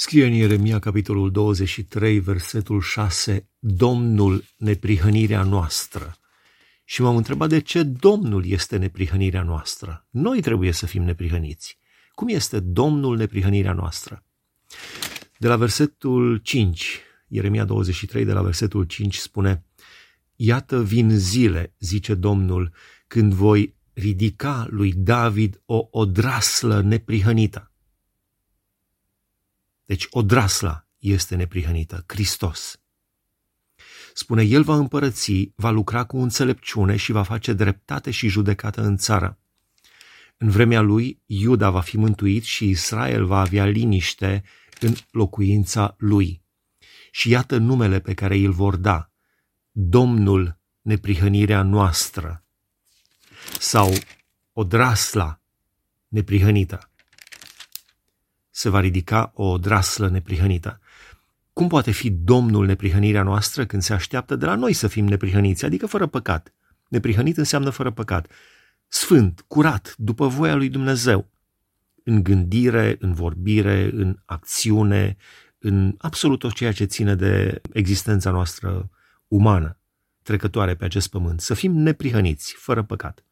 Scrie în Ieremia, capitolul 23, versetul 6, Domnul neprihănirea noastră. Și m-am întrebat de ce Domnul este neprihănirea noastră. Noi trebuie să fim neprihăniți. Cum este Domnul neprihănirea noastră? De la versetul 5, Ieremia 23, de la versetul 5 spune, Iată vin zile, zice Domnul, când voi ridica lui David o odraslă neprihănită deci odrasla este neprihănită, Hristos. Spune, El va împărăți, va lucra cu înțelepciune și va face dreptate și judecată în țară. În vremea lui, Iuda va fi mântuit și Israel va avea liniște în locuința lui. Și iată numele pe care îl vor da, Domnul neprihănirea noastră sau odrasla neprihănită se va ridica o draslă neprihănită. Cum poate fi Domnul neprihănirea noastră când se așteaptă de la noi să fim neprihăniți, adică fără păcat? Neprihănit înseamnă fără păcat. Sfânt, curat, după voia lui Dumnezeu. În gândire, în vorbire, în acțiune, în absolut tot ceea ce ține de existența noastră umană, trecătoare pe acest pământ. Să fim neprihăniți, fără păcat.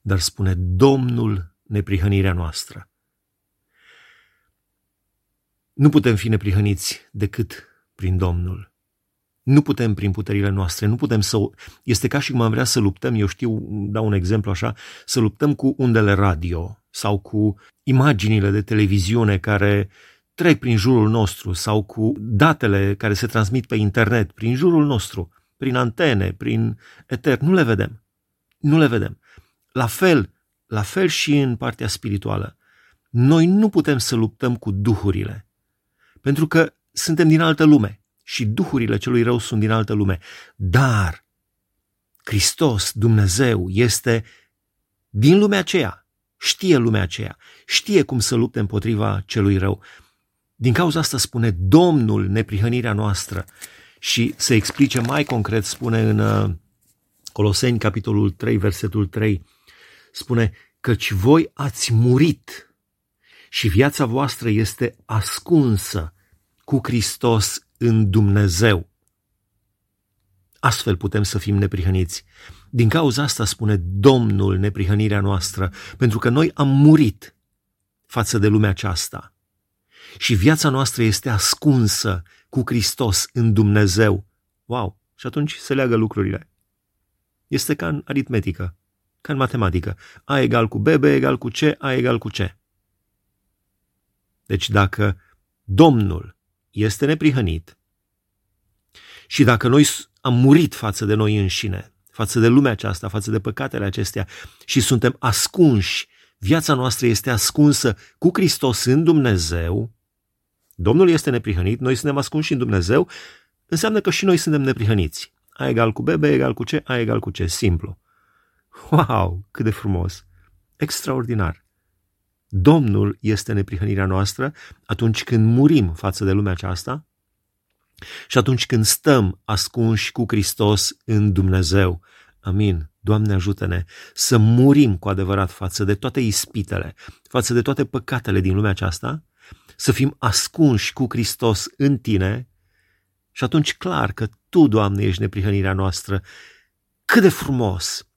Dar spune Domnul neprihănirea noastră. Nu putem fi neprihăniți decât prin Domnul. Nu putem prin puterile noastre, nu putem să... Este ca și cum am vrea să luptăm, eu știu, dau un exemplu așa, să luptăm cu undele radio sau cu imaginile de televiziune care trec prin jurul nostru sau cu datele care se transmit pe internet prin jurul nostru, prin antene, prin eter. Nu le vedem. Nu le vedem. La fel, la fel și în partea spirituală. Noi nu putem să luptăm cu duhurile pentru că suntem din altă lume și duhurile celui rău sunt din altă lume. Dar Hristos, Dumnezeu, este din lumea aceea, știe lumea aceea, știe cum să lupte împotriva celui rău. Din cauza asta spune Domnul neprihănirea noastră și să explice mai concret, spune în uh, Coloseni, capitolul 3, versetul 3, spune, căci voi ați murit și viața voastră este ascunsă cu Hristos în Dumnezeu. Astfel putem să fim neprihăniți. Din cauza asta spune Domnul neprihănirea noastră, pentru că noi am murit față de lumea aceasta. Și viața noastră este ascunsă cu Hristos în Dumnezeu. Wow! Și atunci se leagă lucrurile. Este ca în aritmetică, ca în matematică. A egal cu B, B egal cu C, A egal cu C. Deci dacă Domnul este neprihănit și dacă noi am murit față de noi înșine, față de lumea aceasta, față de păcatele acestea și suntem ascunși, viața noastră este ascunsă cu Hristos în Dumnezeu, Domnul este neprihănit, noi suntem ascunși în Dumnezeu, înseamnă că și noi suntem neprihăniți. A egal cu B, B egal cu C, A egal cu C. Simplu. Wow, cât de frumos! Extraordinar! Domnul este neprihănirea noastră atunci când murim față de lumea aceasta și atunci când stăm ascunși cu Hristos în Dumnezeu. Amin. Doamne ajută-ne să murim cu adevărat față de toate ispitele, față de toate păcatele din lumea aceasta, să fim ascunși cu Hristos în Tine și atunci clar că Tu, Doamne, ești neprihănirea noastră. Cât de frumos,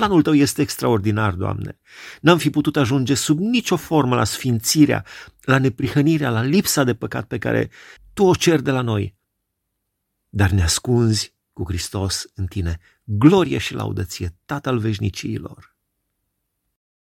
Planul tău este extraordinar, Doamne. N-am fi putut ajunge sub nicio formă la sfințirea, la neprihănirea, la lipsa de păcat pe care Tu o cer de la noi. Dar ne ascunzi cu Hristos în tine. Glorie și laudăție, Tatăl veșniciilor.